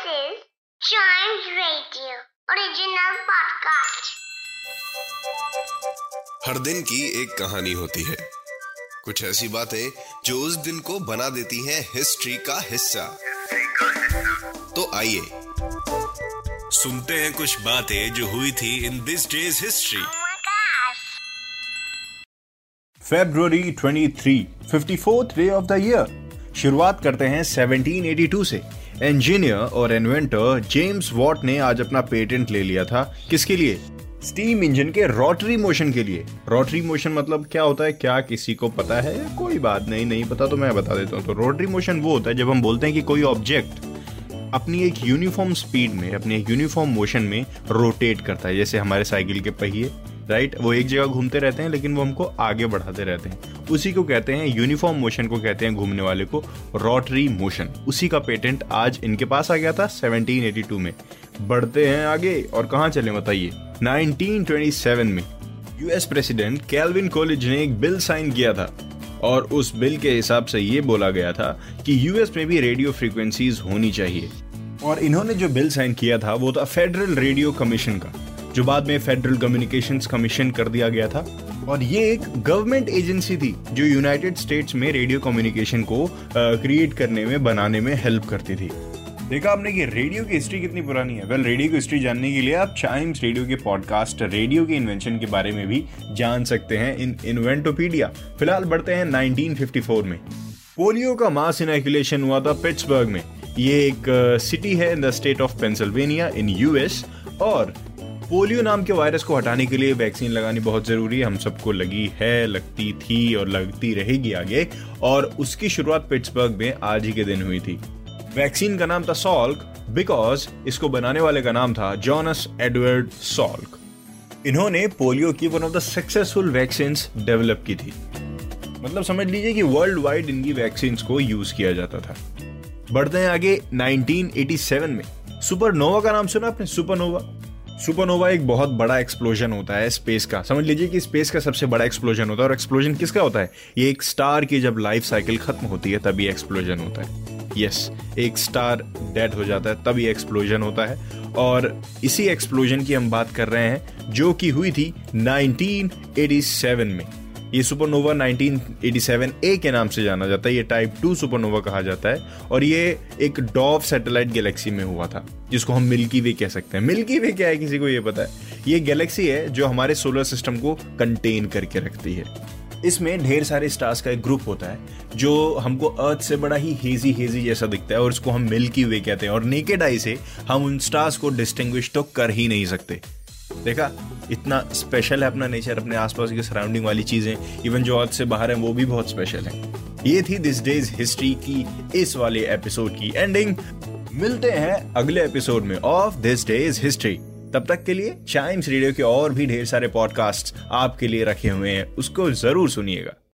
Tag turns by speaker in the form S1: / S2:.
S1: is Chimes Radio original podcast.
S2: हर दिन की एक कहानी होती है। कुछ ऐसी बातें जो उस दिन को बना देती हैं हिस्ट्री का हिस्सा। तो आइए सुनते हैं कुछ बातें जो हुई थी in this days history.
S3: February 23, 54th day of the year शुरुआत करते हैं 1782 से। इंजीनियर और इन्वेंटर जेम्स वॉट ने आज अपना पेटेंट ले लिया था। किसके लिए? स्टीम इंजन के रोटरी मोशन के लिए। रोटरी मोशन मतलब क्या होता है? क्या किसी को पता है? कोई बात नहीं नहीं पता तो मैं बता देता हूँ। तो रोटरी मोशन वो होता है जब हम बोलते हैं कि कोई ऑब्जेक्ट अपनी एक यूनिफॉर्म स्पीड में, अपने एक यूनिफॉर्म मोशन में रोटेट करता है। जैसे हमारे साइकिल के पहिए राइट? वो एक जगह घूमते रहते हैं, लेकिन वो हमको आगे बढ़ाते रहते हैं। उसी को कहते हैं यूनिफॉर्म मोशन को कहते हैं घूमने वाले को रोटरी मोशन उसी का पेटेंट आज इनके पास आ गया था 1782 में। बढ़ते हैं आगे, और कहाँ चले बताइए? 1927 में यूएस प्रेसिडेंट कैल्विन कॉलेज ने एक बिल साइन किया था, और उस बिल के हिसाब से ये बोला गया था कि यूएस में भी रेडियो फ्रीक्वेंसीज होनी चाहिए। और इन्होंने जो बिल साइन किया था, वो था फेडरल रेडियो कमीशन का। जो बाद में फेडरल कम्युनिकेशंस कमीशन कर दिया गया था। और ये एक गवर्नमेंट एजेंसी थी जो यूनाइटेड स्टेट्स में रेडियो कम्युनिकेशन को क्रिएट करने में बनाने में हेल्प करती थी। देखा आपने कि रेडियो की हिस्ट्री कितनी पुरानी है? वेल well, रेडियो की हिस्ट्री जानने के लिए आप चाइम्स रेडियो के पॉडकास्ट रेडियो के इन्वेंशन के बारे में भी जान सकते हैं इन इन्वेंटोपीडिया फ़िलहाल बढ़ते हैं 1954 में। पोलियो का मास इनोकुलेशन हुआ था पिट्सबर्ग में। ये एक सिटी है in the state of Pennsylvania in US और पोलियो नाम के वायरस को हटाने के लिए वैक्सीन लगानी बहुत ज़रूरी है। हम सबको लगी है, लगती थी और लगती रहेगी आगे। और उसकी शुरुआत पिट्सबर्ग में आज ही के दिन हुई थी। वैक्सीन का नाम था सॉल्क बिकॉज़ इसको बनाने वाले का नाम था जॉनस एडवर्ड सॉल्क। इन्होंने पोलियो की one of the successful vaccine develop की थी। मतलब समझ लीजिए कि वर्ल्ड वाइड इनकी वैक्सीन को यूज़ किया जाता था। बढ़ते हैं आगे 1987 में। सुपरनोवा का नाम सुना आपने? सुपरनोवा। सुपरनोवा एक बहुत बड़ा एक्सप्लोजन होता है स्पेस का। समझ लीजिए कि स्पेस का सबसे बड़ा एक्सप्लोजन होता है और एक्सप्लोजन किसका होता है? ये एक स्टार की जब लाइफ साइकिल खत्म होती है, तभी एक्सप्लोजन होता है। यस एक स्टार डेड हो जाता है, तभी एक्सप्लोजन होता है। और इसी एक्सप्लोजन की हम बात कर रहे हैं, जो कि हुई थी 1987 में। ये सुपरनोवा 1987 ए के नाम से जाना जाता है, ये टाइप टू सुपरनोवा कहा जाता है, और ये एक डॉव सैटेलाइट गैलेक्सी में हुआ था, जिसको हम मिल्की वे कह सकते हैं। मिल्की वे क्या है, किसी को ये पता है? ये गैलेक्सी है जो हमारे सोलर सिस्टम को कंटेन करके रखती है। इसमें ढेर सारे स्टार्स का एक ग्रुप होता है, जो हमको अर्थ से बड़ा ही हेजी हेजी जैसा दिखता है, और इसको हम मिल्की वे कहते हैं, और नेकेड आई से हम उन स्टार्स को डिस्टिंग्विश तो कर ही नहीं सकते। देखा, इतना स्पेशल है अपना नेचर अपने आसपास की सराउंडिंग वाली चीज़ें इवन जो अर्थ से बाहर है, वो भी बहुत स्पेशल है। ये थी दिस डेज़ हिस्ट्री की, इस वाले एपिसोड की एंडिंग मिलते हैं अगले एपिसोड में ऑफ़ दिस डेज़ हिस्ट्री तब तक के लिए चाइम्स रेडियो के और भी ढेर सारे पॉडकास्ट आपके लिए रखे हुए हैं, उसको ज़रूर सुनिएगा।